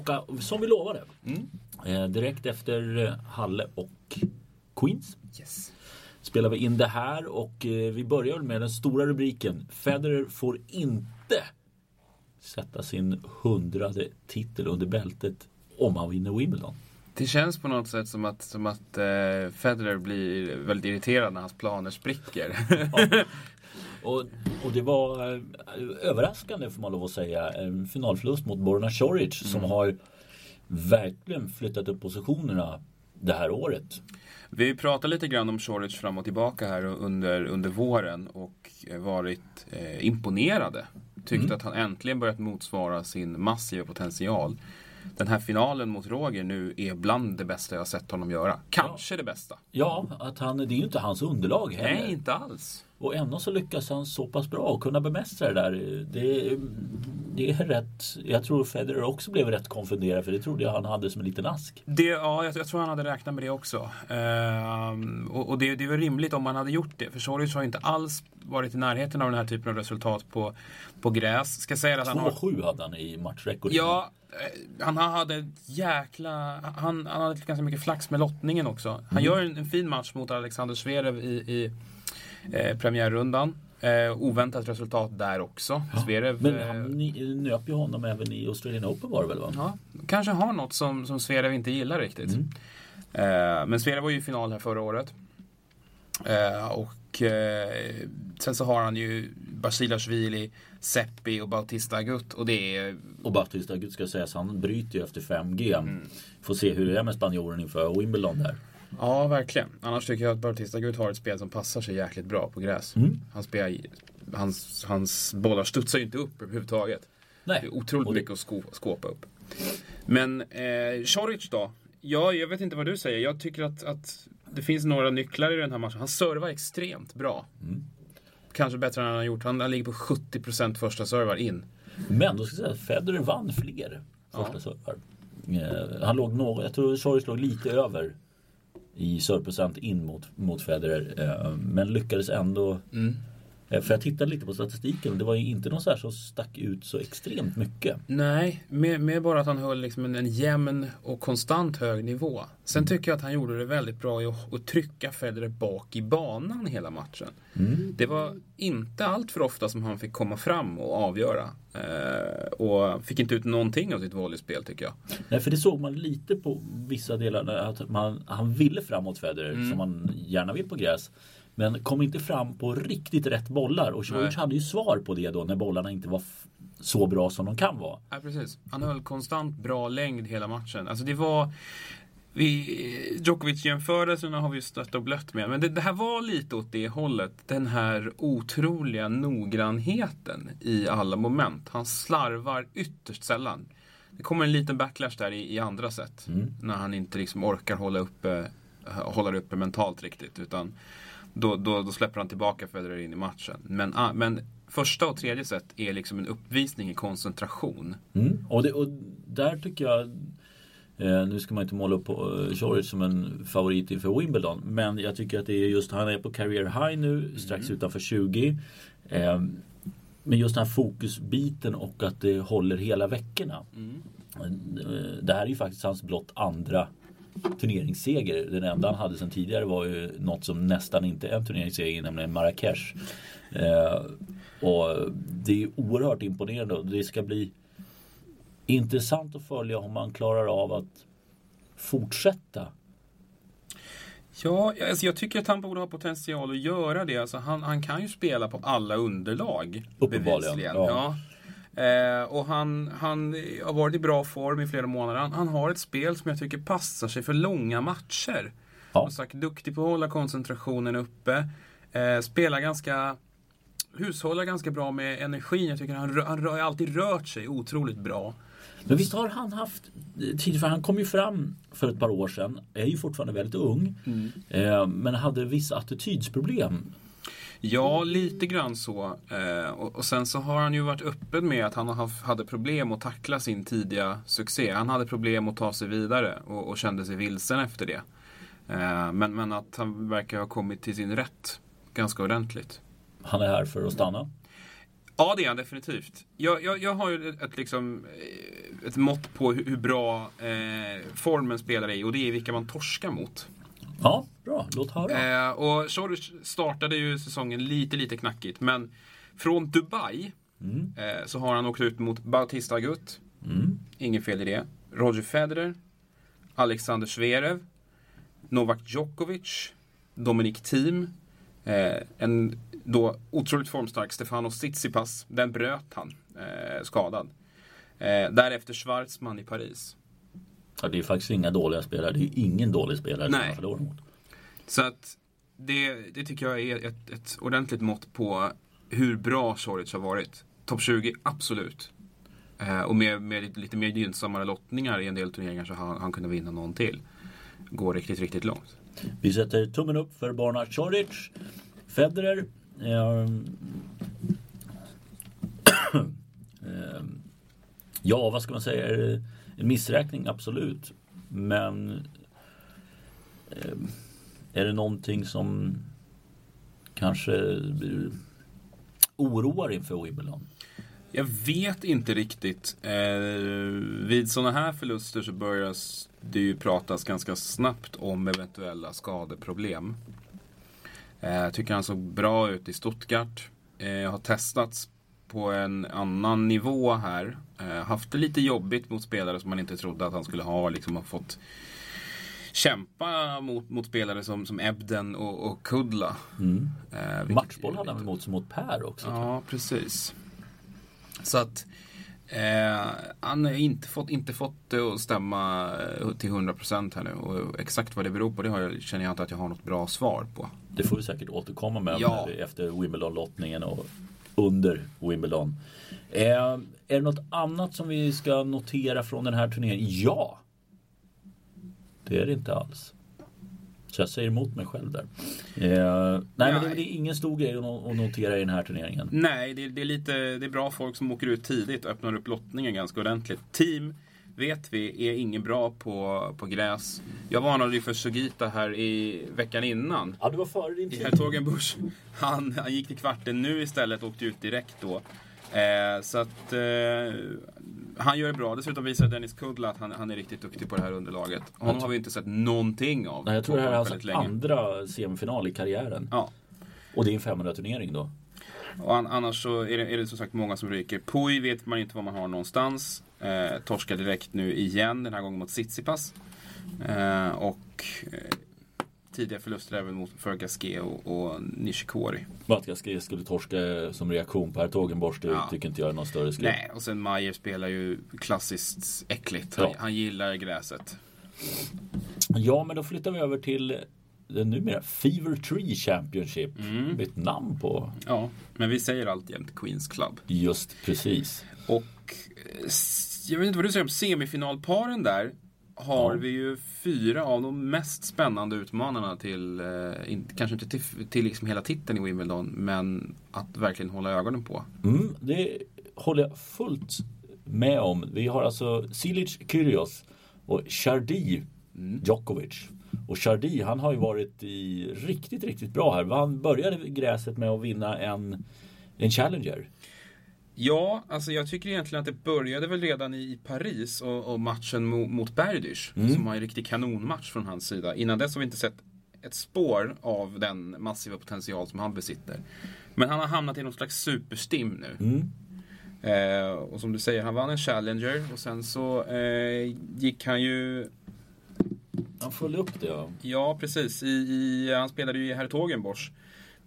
tillbaka som vi lovade. Eh, direkt efter eh, Halle och Queens. Yes. Spelar vi in det här och eh, vi börjar med den stora rubriken. Federer får inte sätta sin hundrade titel under bältet om han vinner Wimbledon. Det känns på något sätt som att, som att eh, Federer blir väldigt irriterad när hans planer spricker. Och, och det var eh, överraskande får man lov att säga. En finalförlust mot Borna Choric som har verkligen flyttat upp positionerna det här året. Vi pratade lite grann om Choric fram och tillbaka här under, under våren och eh, varit eh, imponerade. Tyckte att han äntligen börjat motsvara sin massiva potential. Den här finalen mot Roger nu är bland det bästa jag sett honom göra. Kanske det bästa. Ja, att han, det är ju inte hans underlag heller. Nej, inte alls. Och ändå så lyckas han så pass bra och kunna bemästra det där. Det, det är rätt. Jag tror Federer också blev rätt konfunderad för det trodde jag han hade som en liten ask. Det, ja, jag, jag tror han hade räknat med det också. Ehm, och och det, det är väl rimligt om man hade gjort det. För Choric har inte alls varit i närheten av den här typen av resultat på, på gräs. Ska säga att han har... 2-7 hade han i matchrekord. Ja, han hade ett jäkla... Han, han hade ganska mycket flax med lottningen också. Han gör en, en fin match mot Alexander Zverev i, i eh, premiärrundan. Eh, oväntat resultat där också. Zverev... Men eh, han nöp ju honom även i Australian Open var det väl? Va? Ja, kanske har något som, som Zverev inte gillar riktigt. Eh, men Zverev var ju i final här förra året. Eh, och eh, sen så har han ju Basilashvili, Seppi och Bautista Agut. Och det är... Och Bautista Agut ska sägas, han bryter ju efter 5G. Mm. Får se hur det är med spanjoren inför Wimbledon där. Ja, verkligen. Annars tycker jag att Bautista Agut har ett spel som passar sig jäkligt bra på gräs. Han spelar, hans, hans bollar studsar ju inte upp överhuvudtaget. Nej. Det är otroligt Och mycket att sko, skåpa upp. Men eh, Choric då? Ja, jag vet inte vad du säger. Jag tycker att, att det finns några nycklar i den här matchen. Han servar extremt bra. Kanske bättre än han har gjort. Han, han ligger på 70% första servar in. Men då ska jag säga att Federer vann fler första servar. Eh, Han låg något, jag tror Choric låg lite över i serveprocent in mot, mot Federer. eh, Men lyckades ändå Mm. Eh, För jag tittade lite på statistiken och det var ju inte någon så här som stack ut så extremt mycket. Nej, med, med bara att han höll liksom en, en jämn och konstant hög nivå. Sen tycker jag att han gjorde det väldigt bra i att, att trycka Federer bak i banan hela matchen. Det var inte allt för ofta som han fick komma fram och avgöra. Eh, och fick inte ut någonting av sitt volleyspel tycker jag. Nej, för det såg man lite på vissa delar. Att man, han ville framåt Federer som man gärna vill på gräs. Men kom inte fram på riktigt rätt bollar. Och Choric Nej. hade ju svar på det då när bollarna inte var så bra som de kan vara. Ja, precis. Han höll konstant bra längd hela matchen. Alltså det var... Vi, Djokovic-jämförelserna har vi ju stött och blött med. Men det, det här var lite åt det hållet. Den här otroliga noggrannheten i alla moment. Han slarvar ytterst sällan. Det kommer en liten backlash där i, i andra set. När han inte liksom orkar hålla uppe, hålla uppe mentalt riktigt. Utan då, då, då släpper han tillbaka Federer in i matchen. Men, ah, men första och tredje set är liksom en uppvisning i koncentration. Mm. Och, det, och där tycker jag eh, Nu ska man inte måla upp på eh, som en favorit inför Wimbledon. Men jag tycker att det är just han är på career high nu strax utanför 20. Eh, men just den här fokusbiten och att det håller hela veckorna. Eh, Det här är ju faktiskt hans blott andra turneringsseger. Den enda han hade sedan tidigare var ju något som nästan inte är en turneringsseger, nämligen Marrakesh. Eh, och det är oerhört imponerande och det ska bli intressant att följa om man klarar av att fortsätta. Ja, alltså jag tycker att han borde ha potential att göra det. Alltså han, han kan ju spela på alla underlag. Uppenbarligen, ja. Ja. Eh, och han, han har varit i bra form i flera månader. Han, han har ett spel som jag tycker passar sig för långa matcher. Ja. Som sagt, duktig på att hålla koncentrationen uppe. Eh, spelar ganska Hushållar ganska bra med energin. Jag tycker han, han har alltid rört sig otroligt bra. Men visst har han haft tid, för han kom ju fram för ett par år sedan, är ju fortfarande väldigt ung, eh, men hade vissa attitydsproblem. Ja, lite grann så. Eh, och, sen så har han ju varit öppen med att han hade problem att tackla sin tidiga succé. Han hade problem att ta sig vidare och, kände sig vilsen efter det. Eh, men, men att han verkar ha kommit till sin rätt ganska ordentligt. Han är här för att stanna. Ja, det är han definitivt. Jag, jag, jag har ju ett, liksom, eh, ett mått på hur, hur bra eh, formen spelar i och det är vilka man torskar mot. Ja, bra. Låt höra. Eh, och Choric startade ju säsongen lite, lite knackigt. Men från Dubai Mm. eh, så har han åkt ut mot Bautista Agut. Mm. Inget fel i det. Roger Federer. Alexander Zverev. Novak Djokovic. Dominic Thiem. Eh, en då otroligt formstark Stefano Tsitsipas. Den bröt han, eh, skadad. Eh, därefter Schwarzman i Paris. Ja, det är faktiskt inga dåliga spelare. Det är ingen dålig spelare som Nej. man förlorar mot. Så att det, det tycker jag är ett, ett ordentligt mått på hur bra Choric har varit. Topp 20, absolut. Eh, och med, med lite, lite mer gynnsammare lottningar i en del turneringar så har han, kunnat vinna någon till. Går riktigt, riktigt långt. Vi sätter tummen upp för Borna Coric. Federer. ehm, ja, vad ska man säga? En missräkning, absolut. Men eh, är det någonting som kanske oroar inför Wimbledon? Jag vet inte riktigt. Eh, vid sådana här förluster så börjar det ju pratas ganska snabbt om eventuella skadeproblem. Eh, jag tycker han såg bra ut i Stuttgart. Eh, har testats på en annan nivå här. Eh, haft det lite jobbigt mot spelare som man inte trodde att han skulle ha. Liksom har fått kämpa mot, mot spelare som, som Ebden och, och Kudla. Mm. Eh, Matchboll hade han väl mot, mot Per också? Ja, precis. Så att eh, han har inte fått, inte fått det att stämma eh, till 100% här nu. Och exakt vad det beror på det har jag, känner jag inte att jag har något bra svar på. Det får vi säkert återkomma med Ja. efter Wimbledon-lottningen och under Wimbledon. Eh, är det något annat som vi ska notera från den här turneringen? Ja! Det är det inte alls. Så jag säger emot mig själv där. Eh, nej, men det, Nej. det är ingen stor grej att notera i den här turneringen. Nej, det, det, är lite, det är bra folk som åker ut tidigt och öppnar upp lottningen ganska ordentligt. Team vet vi är ingen bra på, på gräs. Jag varnade ju för Sugita här i veckan innan. Ja, du var före din tid. Hertogenbusch. Han, han gick till kvarten nu istället och åkte ut direkt då. Eh, så att eh, han gör det bra. Dessutom visar Dennis Kudla att han, han är riktigt duktig på det här underlaget. Honom har vi inte sett någonting av. Nej, jag tror det här är hans länge. andra semifinal i karriären. Ja. Och det är en 500 turnering då. Och an, annars så är det, är det som sagt många som ryker. Pui vet man inte var man har någonstans. Eh, torskar direkt nu igen, den här gången mot Tsitsipas. Eh, och eh, tidiga förluster även mot för Gasquet och, och Nishikori. Att jag skulle, torska som reaktion på Hertogenbosch, det Ja. tycker inte jag är någon större skräck. Nej, och sen Mayer spelar ju klassiskt äckligt. Han, Ja. han gillar gräset. Ja, men då flyttar vi över till den numera Fever Tree Championship. Mm. Ett namn på. Ja, men vi säger alltjämt Queens Club. Just precis. Och eh, jag vet inte vad du säger om semifinalparen där. Har Ja. vi ju fyra av de mest spännande utmanarna till, eh, kanske inte till, till liksom hela titeln i Wimbledon, men att verkligen hålla ögonen på. Mm, det håller jag fullt med om. Vi har alltså Silic Kyrgios och Chardy Djokovic. Och Chardy han har ju varit i riktigt, riktigt bra här. Han började gräset med att vinna en, en Challenger. Ja, alltså jag tycker egentligen att det började väl redan i Paris och, och matchen mot, mot Berdych. Som var en riktig kanonmatch från hans sida. Innan dess har vi inte sett ett spår av den massiva potential som han besitter. Men han har hamnat i någon slags superstim nu. Mm. Eh, och som du säger, han vann en Challenger och sen så eh, gick han ju Han följde upp det ja. Ja, precis. I, i, han spelade ju i Hertogenbosch.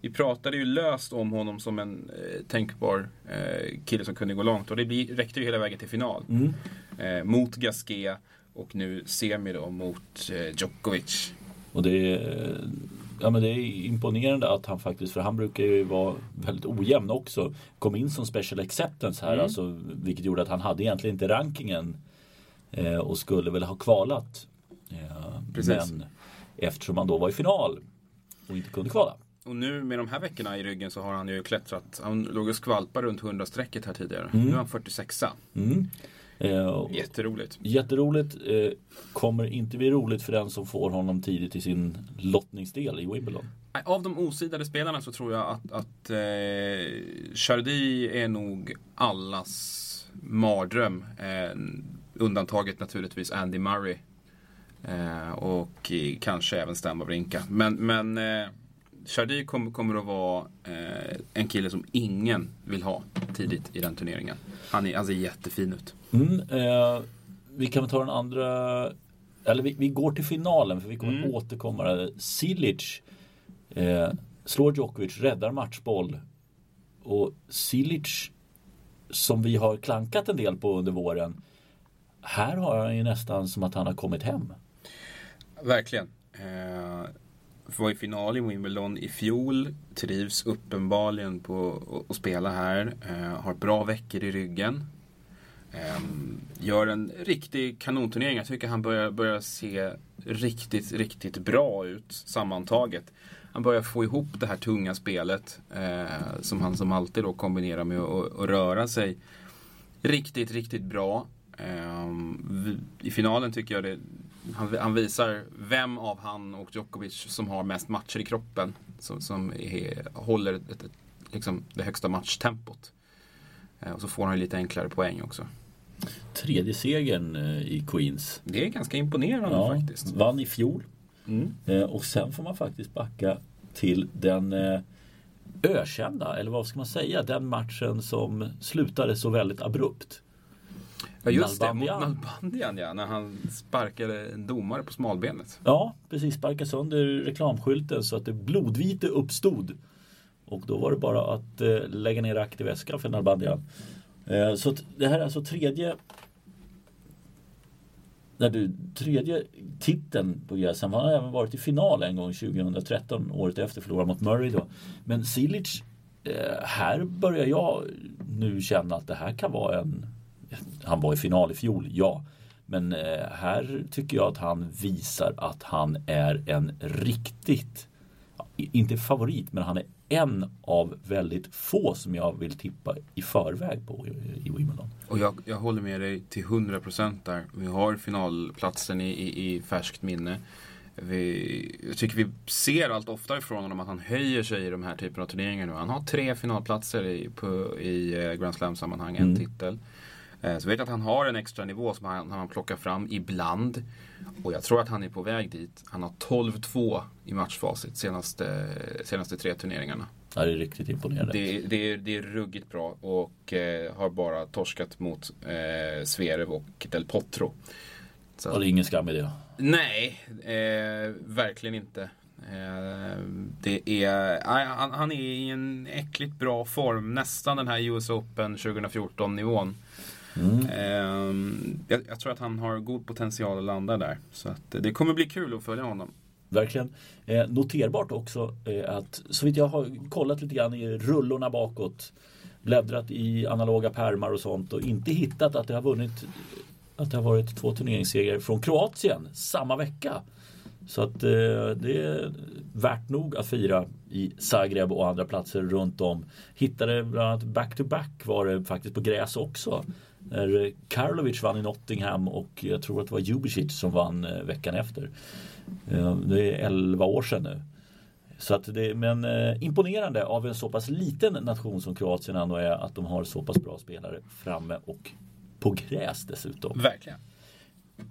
Vi pratade ju löst om honom som en eh, tänkbar eh, kille som kunde gå långt. Och det blir, räckte ju hela vägen till final. Mm. Eh, mot Gasquet och nu semi då mot eh, Djokovic. Och det är, ja, men det är imponerande att han faktiskt, för han brukar ju vara väldigt ojämn också, kom in som special acceptance här. Mm. Alltså, vilket gjorde att han hade egentligen inte rankingen eh, och skulle väl ha kvalat. Eh, Precis. men eftersom han då var i final och inte kunde kvala. Och nu med de här veckorna i ryggen så har han ju klättrat. Han låg och skvalpade runt 100-strecket här tidigare. Mm. Nu är han 46 Mm. Eh, Jätteroligt. Jätteroligt. Eh, kommer inte bli roligt för den som får honom tidigt i sin lottningsdel i Wimbledon. Av de osidade spelarna så tror jag att, att eh, Chardy är nog allas mardröm. Eh, undantaget naturligtvis Andy Murray. Eh, och kanske även Stan Wawrinka. Men, men eh, Chardy kommer, kommer att vara eh, en kille som ingen vill ha tidigt i den turneringen. Han, är, han ser jättefin ut. Mm, eh, vi kan ta den andra eller vi, vi, går till finalen för vi kommer mm. återkomma. Silic eh, slår Djokovic, räddar matchboll. Och Silic som vi har klankat en del på under våren. Här har han ju nästan som att han har kommit hem. Verkligen. Eh, var i final i Wimbledon i fjol. Trivs uppenbarligen på att spela här. Eh, har bra veckor i ryggen. Eh, gör en riktig kanonturnering. Jag tycker han börjar, börjar se riktigt, riktigt bra ut sammantaget. Han börjar få ihop det här tunga spelet eh, som han som alltid då kombinerar med att, att röra sig riktigt, riktigt bra. Eh, I finalen tycker jag det, han, han, visar vem av han och Djokovic som har mest matcher i kroppen. Som, som är, håller ett, ett, liksom det högsta matchtempot. Eh, och så får han lite enklare poäng också. Tredje segern eh, i Queens. Det är ganska imponerande ja, faktiskt. Vann i fjol. Mm. Eh, och sen får man faktiskt backa till den ökända, eller vad ska man säga, den matchen som slutade så väldigt abrupt. Ja just Nalbandian. det, mot Nalbandian ja, när han sparkade en domare på smalbenet. Ja, precis, sparkade sönder reklamskylten så att det blodvite uppstod. Och då var det bara att eh, lägga ner aktiv väska för Nalbandian. Eh, så det här är alltså tredje när du, tredje titeln på GSM. Han har även varit i final en gång 2013, året efter förlorade mot Murray då. Men Silic, eh, här börjar jag nu känna att det här kan vara en... Han var i final i fjol, ja. Men eh, här tycker jag att han visar att han är en riktigt, inte favorit, men han är en av väldigt få som jag vill tippa i förväg på i, Wimbledon. Och jag, jag håller med dig till 100% där. Vi har finalplatsen i, i, i färskt minne. Vi, jag tycker vi ser allt oftare från honom att han höjer sig i de här typerna av turneringar nu. Han har tre finalplatser i, på, i eh, Grand Slam-sammanhang, en mm. titel. Eh, så vet jag att han har en extra nivå som han, han plockar fram ibland. Och jag tror att han är på väg dit. Han har 12-2 i matchfacit senaste, senaste tre turneringarna. Ja, det är riktigt imponerande. Det, det, är, det är ruggigt bra och eh, har bara torskat mot eh, Zverev och Del Potro. Så. Och det är ingen skam i det? Nej, eh, verkligen inte. Eh, det är, han, han, är i en äckligt bra form. Nästan den här US Open 2014 nivån. Mm. Ehm, jag, jag, tror att han har god potential att landa där. Så att, det kommer bli kul att följa honom. Verkligen. Eh, noterbart också eh, att så vitt jag har kollat lite grann i rullorna bakåt bläddrat i analoga pärmar och sånt och inte hittat att det har vunnit att det har varit två turneringssegrar från Kroatien samma vecka. Så att eh, det är värt nog att fira i Zagreb och andra platser runt om. Hittade bland annat back-to-back var det faktiskt på gräs också. När Karlovic vann i Nottingham och jag tror att det var Jubicic som vann eh, veckan efter. Eh, det är 11 år sedan nu. Så att det, men eh, imponerande av en så pass liten nation som Kroatien ändå är att de har så pass bra spelare framme och på gräs dessutom. Verkligen.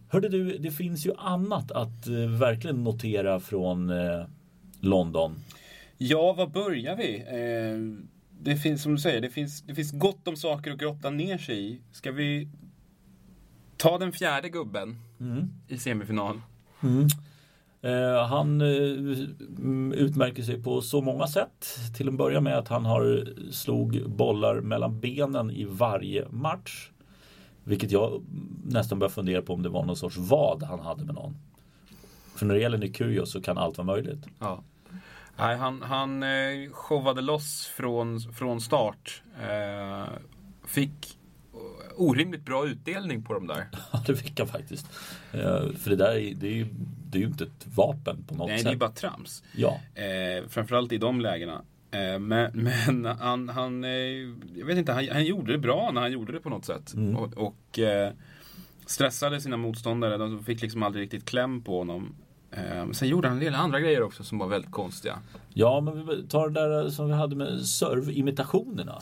Hörde du, det finns ju annat att verkligen notera från London. Ja, var börjar vi? Eh, det finns, som du säger, det finns, det finns gott om saker att grotta ner sig i. Ska vi ta den fjärde gubben mm. i semifinal? Mm. Eh, han eh, utmärker sig på så många sätt. Till en början med att han har slog bollar mellan benen i varje match. Vilket jag nästan börjar fundera på om det var någon sorts vad han hade med någon. För när det gäller Nick Kyrgios så kan allt vara möjligt. Ja. Nej, han, han eh, showade loss från, från start. Eh, fick orimligt bra utdelning på dem där. Ja, det fick han faktiskt. Eh, för det där är, det är, ju, det är ju inte ett vapen på något Nej, sätt. Nej, det är bara trams. Ja. Eh, framförallt i de lägena. Eh, Men, men han, han, eh, jag vet inte, han, han gjorde det bra när han gjorde det på något sätt. Mm. Och, och eh, stressade sina motståndare, de fick liksom aldrig riktigt kläm på honom. Eh, Sen gjorde han en del andra grejer också som var väldigt konstiga. Ja, men vi tar det där som vi hade med serve-imitationerna.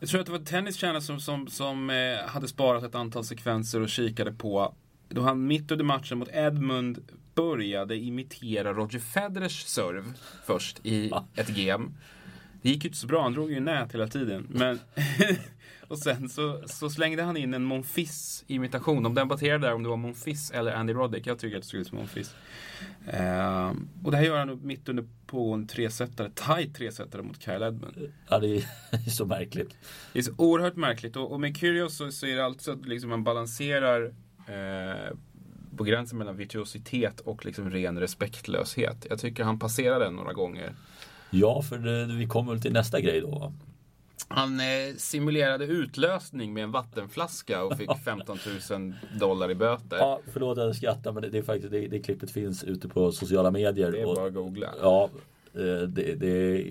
Jag tror att det var Tennis Channel som, som, som eh, hade sparat ett antal sekvenser och kikade på då han mitt under matchen mot Edmund började imitera Roger Federers serve först i ett game. Det gick ju inte så bra, han drog ju nät hela tiden. Men och sen så, så slängde han in en Monfils imitation. De debatterade där om det var Monfils eller Andy Roddick. Jag tycker att det såg ut som Monfils. Ehm, och det här gör han mitt under på en tresetare, tight tresetare mot Kyle Edmund. Ja, det är så märkligt. Det är så oerhört märkligt. Och, och med Kyrgios så, så är det alltid så att liksom man balanserar eh, på gränsen mellan virtuositet och liksom ren respektlöshet. Jag tycker han passerar den några gånger. Ja, för det, vi kommer väl till nästa grej då. Han eh, simulerade utlösning med en vattenflaska och fick 15 000 dollar i böter. Ja, förlåt att jag skrattar men det, det är faktiskt det, det klippet finns ute på sociala medier. Det är och- bara att googla. Ja, eh, det, det,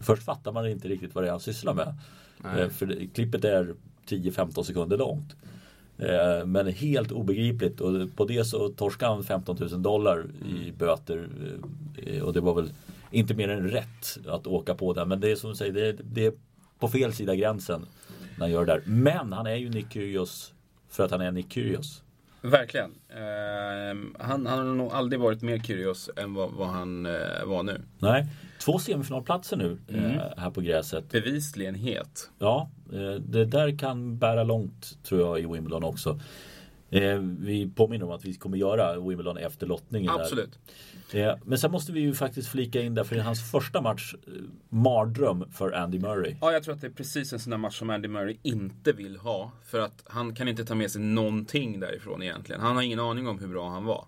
först fattar man inte riktigt vad det är han sysslar med. Nej. Eh, För det, klippet är 10-15 sekunder långt. Eh, Men helt obegripligt och på det så torskade han 15 000 dollar i böter. eh, Och det var väl inte mer än rätt att åka på den. Men det är som du säger, det det på fel sida gränsen när han gör det där. Men han är ju Nick Kyrgios för att han är Nick Kyrgios. Verkligen. Eh, han, han har nog aldrig varit mer Kyrgios än vad, vad han eh, var nu. Nej, två semifinalplatser nu Mm. eh, här på gräset. Bevisligen het. Ja, eh, det där kan bära långt tror jag i Wimbledon också. Eh, Vi påminner om att vi kommer göra Wimbledon efter lottningen. Absolut. Eh, Men sen måste vi ju faktiskt flika in där för det är hans första match eh, mardröm för Andy Murray. Ja, jag tror att det är precis en sån där match som Andy Murray inte vill ha. För att han kan inte ta med sig någonting därifrån egentligen. Han har ingen aning om hur bra han var.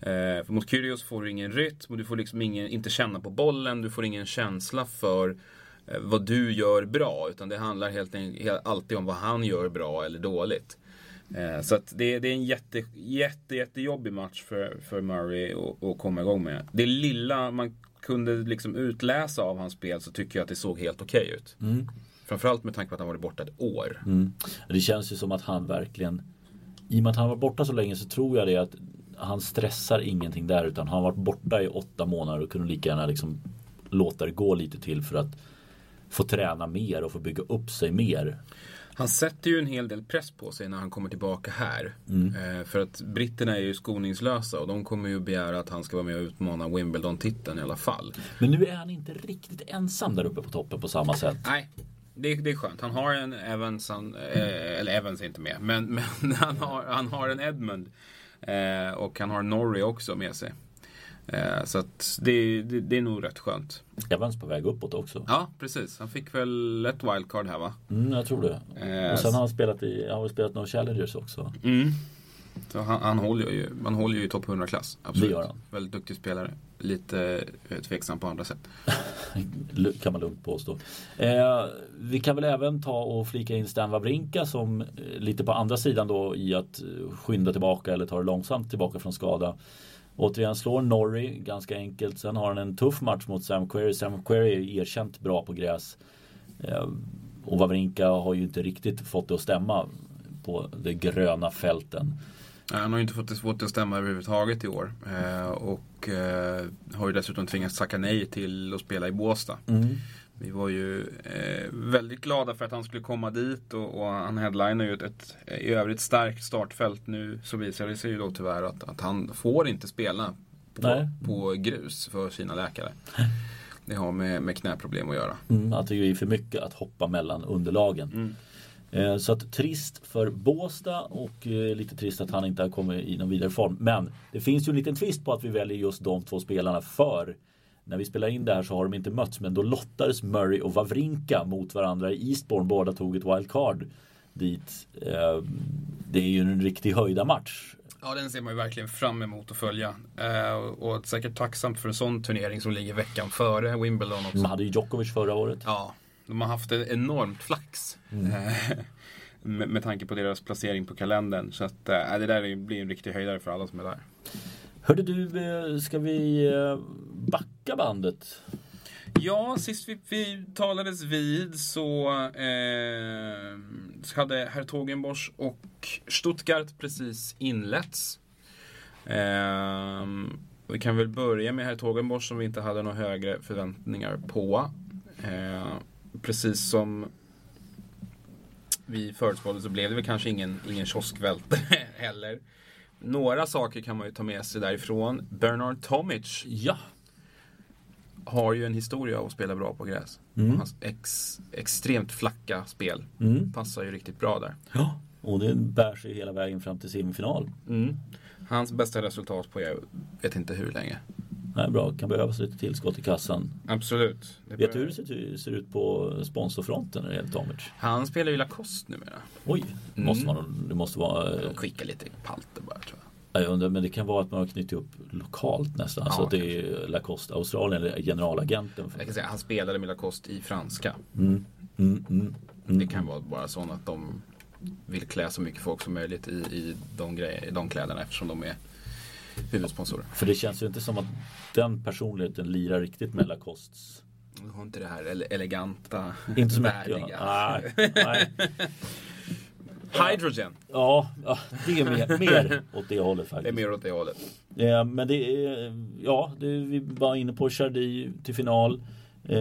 Eh, för mot Kyrgios får du ingen rytm, du får liksom ingen, inte känna på bollen, du får ingen känsla för eh, vad du gör bra. Utan det handlar helt enkelt alltid om vad han gör bra eller dåligt. Eh, så det, det är en jätte, jätte, jättejobbig match för, för Murray att- komma igång med. Det lilla man kunde liksom utläsa av hans spel så tycker jag att det såg helt okej ut. Framförallt med tanke på att han varit borta ett år. Mm. Det känns ju som att han verkligen I och med att han var borta så länge så tror jag det att Han stressar ingenting där utan han har varit borta i åtta månader och kunde lika gärna liksom Låta det gå lite till för att Få träna mer och få bygga upp sig mer. Han sätter ju en hel del press på sig när han kommer tillbaka här. Eh, för att britterna är ju skoningslösa och de kommer ju begära att han ska vara med och utmana Wimbledon-titeln i alla fall. Men nu är han inte riktigt ensam där uppe på toppen på samma sätt. Nej, det, det är skönt. Han har en Evans, han, eh, eller Evans är inte med, men, men han, har, han har en Edmund. Eh, och han har Norrie också med sig. Eh, så att det, det, det är nog rätt skönt. Evans på väg uppåt också. Ja, precis. Han fick väl ett wildcard här va? Mm, jag tror det. Eh, Och sen har han spelat i, han har spelat några Challengers också. Mm. Så han, han håller ju, man håller ju i topp 100-klass. Absolut. Det gör han. Väldigt duktig spelare. Lite eh, tveksam på andra sätt. Kan man lugnt påstå. Eh, vi kan väl även ta och flika in Stan Wawrinka som eh, lite på andra sidan då i att eh, skynda tillbaka eller ta det långsamt tillbaka från skada. Återigen slår Norrie ganska enkelt. Sen har han en tuff match mot Sam Querrey. Sam Querrey är erkänt bra på gräs. Eh, och Wawrinka har ju inte riktigt fått det att stämma på de gröna fälten. Han har ju inte fått det svårt att stämma överhuvudtaget i år. Eh, och eh, har ju dessutom tvingats tacka nej till att spela i Båstad. Vi var ju eh, väldigt glada för att han skulle komma dit och, och han headlinar ju ett, ett i övrigt starkt startfält. Nu så visar det sig ju då tyvärr att, att han får inte spela på, på grus för sina läkare. Det har med, med knäproblem att göra. Mm, att det är för mycket att hoppa mellan underlagen. Eh, Så att trist för Båstad och eh, lite trist att han inte har kommit i någon vidare form. Men det finns ju en liten twist på att vi väljer just de två spelarna för när vi spelar in det här så har de inte mötts men då lottades Murray och Wawrinka mot varandra i Eastbourne. Båda tog ett wildcard dit. Eh, Det är ju en riktig höjda match. Ja, den ser man ju verkligen fram emot att följa. Eh, och, säkert tacksamt för en sån turnering som ligger veckan före Wimbledon också. De hade ju Djokovic förra året. Ja, de har haft ett enormt flax. Eh, med, med tanke på deras placering på kalendern. Så att eh, det där är- blir en riktig höjdare för alla som är där. Hörde du, eh, ska vi eh, backa bandet? Ja, sist vi, vi talades vid så eh, hade Hertogenbosch och Stuttgart precis inletts. Eh, vi kan väl börja med Hertogenbosch som vi inte hade några högre förväntningar på. Eh, precis som vi förutspådde så blev det väl kanske ingen, ingen kioskvältare heller. Några saker kan man ju ta med sig därifrån. Bernard Tomic Ja, har ju en historia av att spela bra på gräs. Mm. Hans ex, extremt flacka spel Mm. passar ju riktigt bra där. ja. och det bär sig hela vägen fram till semifinal. Hans bästa resultat på jag vet inte hur länge. Nej, bra, kan behövas lite tillskott i kassan. Absolut. Det Vet du hur det ser, ut på sponsorfronten när det gäller Tomic? Han spelar ju Lacoste numera. Oj, Mm. måste man, det måste vara... De skickar lite palter bara tror jag. Ja, Jag undrar, men det kan vara att man har knutit upp lokalt nästan. Ja, så att det är Lacoste Australien eller generalagenten. För. Jag kan säga han spelade med Lacoste i franska. Mm, mm, mm, mm. Det kan vara bara så att de vill klä så mycket folk som möjligt i, i de, grejer, i de kläderna eftersom de är huvudsponsorer. För det känns ju inte som att den personligheten lirar riktigt med Lacostes. De har inte det här ele- eleganta, Inte så mycket. värdiga. Ja. Nej, nej. Hydrogen. Ja, ja, det är mer, mer åt det hållet Det är faktiskt. mer åt det hållet. Eh, men det är, ja, det, vi var inne på Chardy till final. Eh,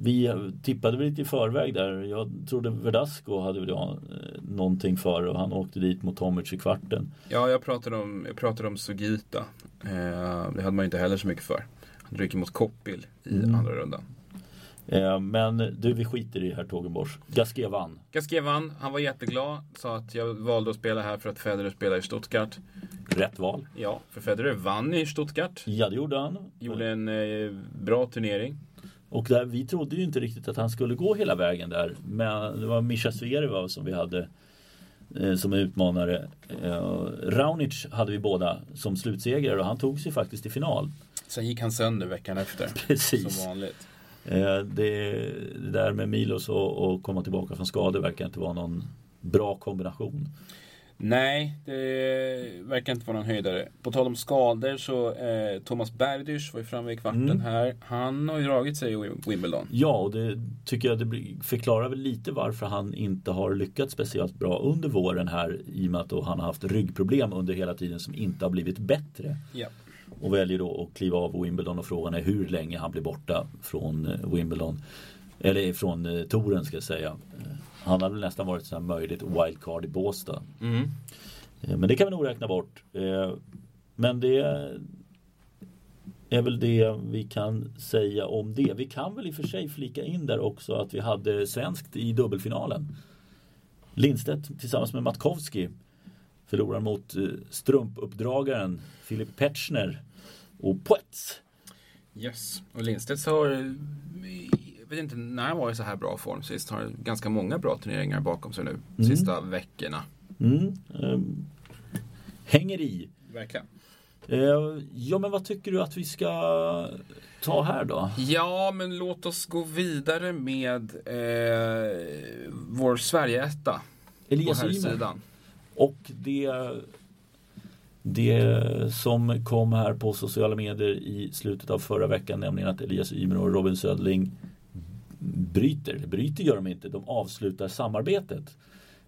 vi tippade väl lite i förväg där. Jag trodde Verdasco hade väl eh, någonting för och han åkte dit mot Tomic i kvarten. Ja, jag pratade om, jag pratade om Sugita. Eh, det hade man ju inte heller så mycket för. Han ryker mot Koppil i Mm. andra rundan. Eh, men du, vi skiter i Hertogenbosch. Gasquet vann. Gasquet vann, han var jätteglad. Sa att jag valde att spela här för att Federer spelar i Stuttgart. Rätt val. Ja, för Federer vann i Stuttgart. Ja, det gjorde han. Gjorde en eh, bra turnering. Och där, vi trodde ju inte riktigt att han skulle gå hela vägen där. Men det var Mischa Zverev som vi hade eh, som utmanare. Eh, Raonic hade vi båda som slutsegrare och han tog sig faktiskt till final. Sen gick han sönder veckan efter. Precis. Som vanligt. Eh, det, det där med Milos och, och komma tillbaka från skador verkar inte vara någon bra kombination. Nej, det verkar inte vara någon höjdare. På tal om skador så eh, Thomas Berdych var ju framme i kvarten Mm. här. Han har ju dragit sig i Wimbledon. Ja, och det tycker jag det förklarar väl lite varför han inte har lyckats speciellt bra under våren här i och med att han har haft ryggproblem under hela tiden som inte har blivit bättre. Ja. Och väljer då att kliva av Wimbledon och frågan är hur länge han blir borta från eh, Wimbledon. Eller från eh, touren ska jag säga. Eh, Han väl nästan varit så här möjligt wildcard i Båstad. Mm. Eh, Men det kan vi nog räkna bort. Eh, Men det är väl det vi kan säga om det. Vi kan väl i och för sig flika in där också att vi hade svenskt i dubbelfinalen. Lindstedt tillsammans med Matkowski förlorar mot strumpuppdragaren Filip Petschner och Poets. Yes. Och Lindstedt har, vet inte när han var i så här bra form sist. Har ganska många bra turneringar bakom sig nu. Mm. Sista veckorna. Mm, ehm, hänger i. Verkligen. Eh, ja men vad tycker du att vi ska ta här då? Ja, men låt oss gå vidare med eh, vår Sverige-etta. På Elias Ymer. sidan. Och det, det som kom här på sociala medier i slutet av förra veckan, nämligen att Elias Ymer och Robin Södling bryter, bryter gör de inte, de avslutar samarbetet.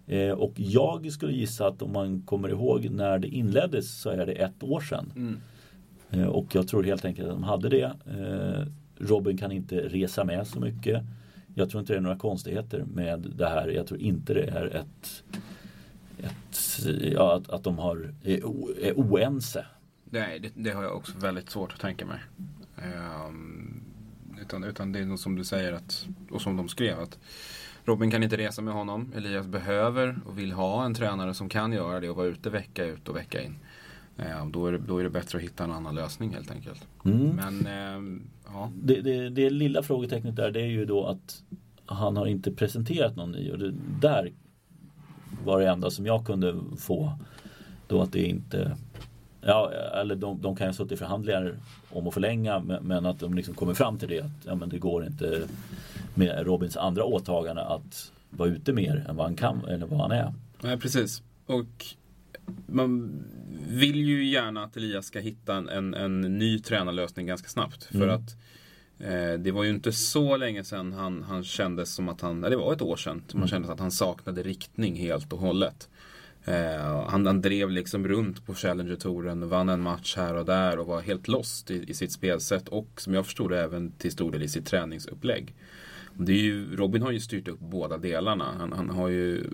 Eh, och jag skulle gissa att om man kommer ihåg när det inleddes så är det ett år sedan. Mm. Eh, och jag tror helt enkelt att de hade det. Eh, Robin kan inte resa med så mycket. Jag tror inte det är några konstigheter med det här. Jag tror inte det är ett, ett ja, att, att de har, är, o, är oense. Nej, det, det har jag också väldigt svårt att tänka mig. Utan, utan det är som du säger att, och som de skrev att Robin kan inte resa med honom. Elias behöver och vill ha en tränare som kan göra det och vara ute vecka ut och vecka in. Ehm, då, är det, då är det bättre att hitta en annan lösning helt enkelt. Mm. Men ehm, ja, Det, det, det lilla frågetecknet där det är ju då att han har inte presenterat någon ny och det där var det enda som jag kunde få då att det inte Ja, eller de, de kan ju ha suttit i förhandlingar om att förlänga men, att de liksom kommer fram till det att ja, men det går inte med Robins andra åtagande att vara ute mer än vad han kan eller vad han är. Nej, precis. Och man vill ju gärna att Elias ska hitta en, en, ny tränarlösning ganska snabbt. För Mm. att Eh, det var ju inte så länge sedan han, han kändes som att han, ja, det var ett år sedan, man kände att han saknade riktning helt och hållet. Eh, han, han drev liksom runt på Challenger-touren, vann en match här och där och var helt lost i, i sitt spelsätt och som jag förstod det även till stor del i sitt träningsupplägg. Det är ju, Robin har ju styrt upp båda delarna. Han, han har ju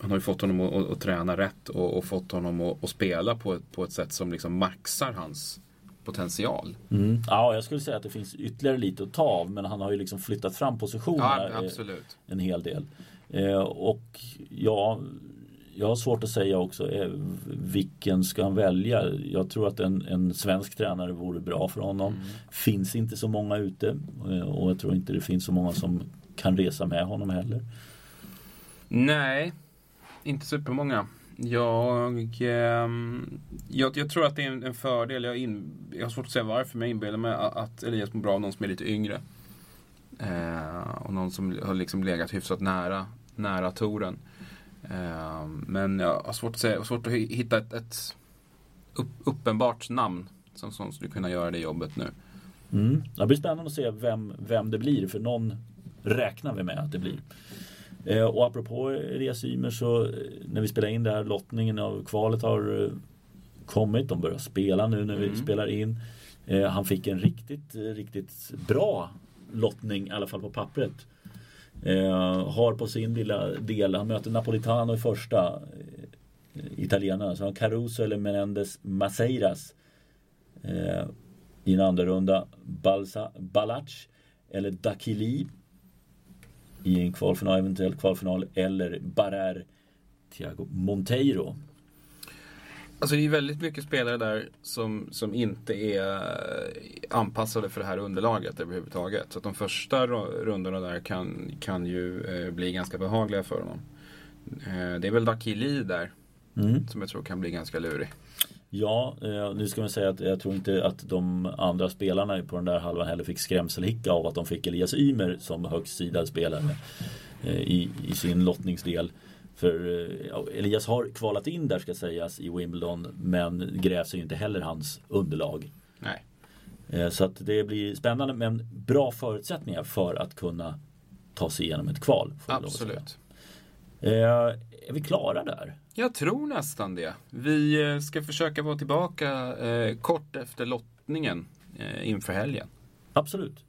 han har ju fått honom att, att, att träna rätt och, och, fått honom att, att spela på ett, på ett sätt som liksom maxar hans potential. Mm. Ja, jag skulle säga att det finns ytterligare lite att ta av men han har ju liksom flyttat fram positionerna ja, en hel del. Eh, och ja, jag har svårt att säga också eh, vilken ska han välja. Jag tror att en, en svensk tränare vore bra för honom. Mm. Finns inte så många ute eh, och jag tror inte det finns så många som kan resa med honom heller. Nej, inte supermånga. Jag, eh, jag, jag, tror att det är en, en fördel. Jag, in, jag har svårt att säga varför, men jag inbillar mig att Elias mår bra av någon som är lite yngre. Eh, och någon som har liksom legat hyfsat nära, nära touren. Eh, men jag har svårt att, säga, svårt att hitta ett, ett upp, uppenbart namn som, som skulle kunna göra det jobbet nu. Mm. Det blir spännande att se vem, vem det blir, för någon räknar vi med att det blir. Eh, och apropå Elias Ymer så eh, när vi spelar in det här lottningen av kvalet har eh, kommit. De börjar spela nu när vi mm. spelar in. Han fick en riktigt, riktigt bra lottning i alla fall på pappret. Eh, har på sin lilla del, han möter Napolitano i första eh, italienarna. Så har Caruso eller Menendez Maceiras eh, i en andra runda. Balsa, Balac eller Dakili i en kvalfinal, eventuellt kvalfinal eller Barrer Thiago Monteiro. Alltså det är väldigt mycket spelare där som, som inte är anpassade för det här underlaget överhuvudtaget. Så att de första rundorna där kan, kan ju eh, bli ganska behagliga för honom. Eh, det är väl Dakili där mm. som jag tror kan bli ganska lurig. Ja, eh, nu ska man säga att jag tror inte att de andra spelarna på den där halvan heller fick skrämselhicka av att de fick Elias Ymer som högst sidad spelare eh, i, i sin lottningsdel. För eh, Elias har kvalat in där ska sägas i Wimbledon men grävs ju inte heller hans underlag. Nej. Så att det blir spännande men bra förutsättningar för att kunna ta sig igenom ett kval. Absolut. Är vi klara där? Jag tror nästan det. Vi eh, ska försöka vara tillbaka eh, kort efter lottningen eh, inför helgen. Absolut.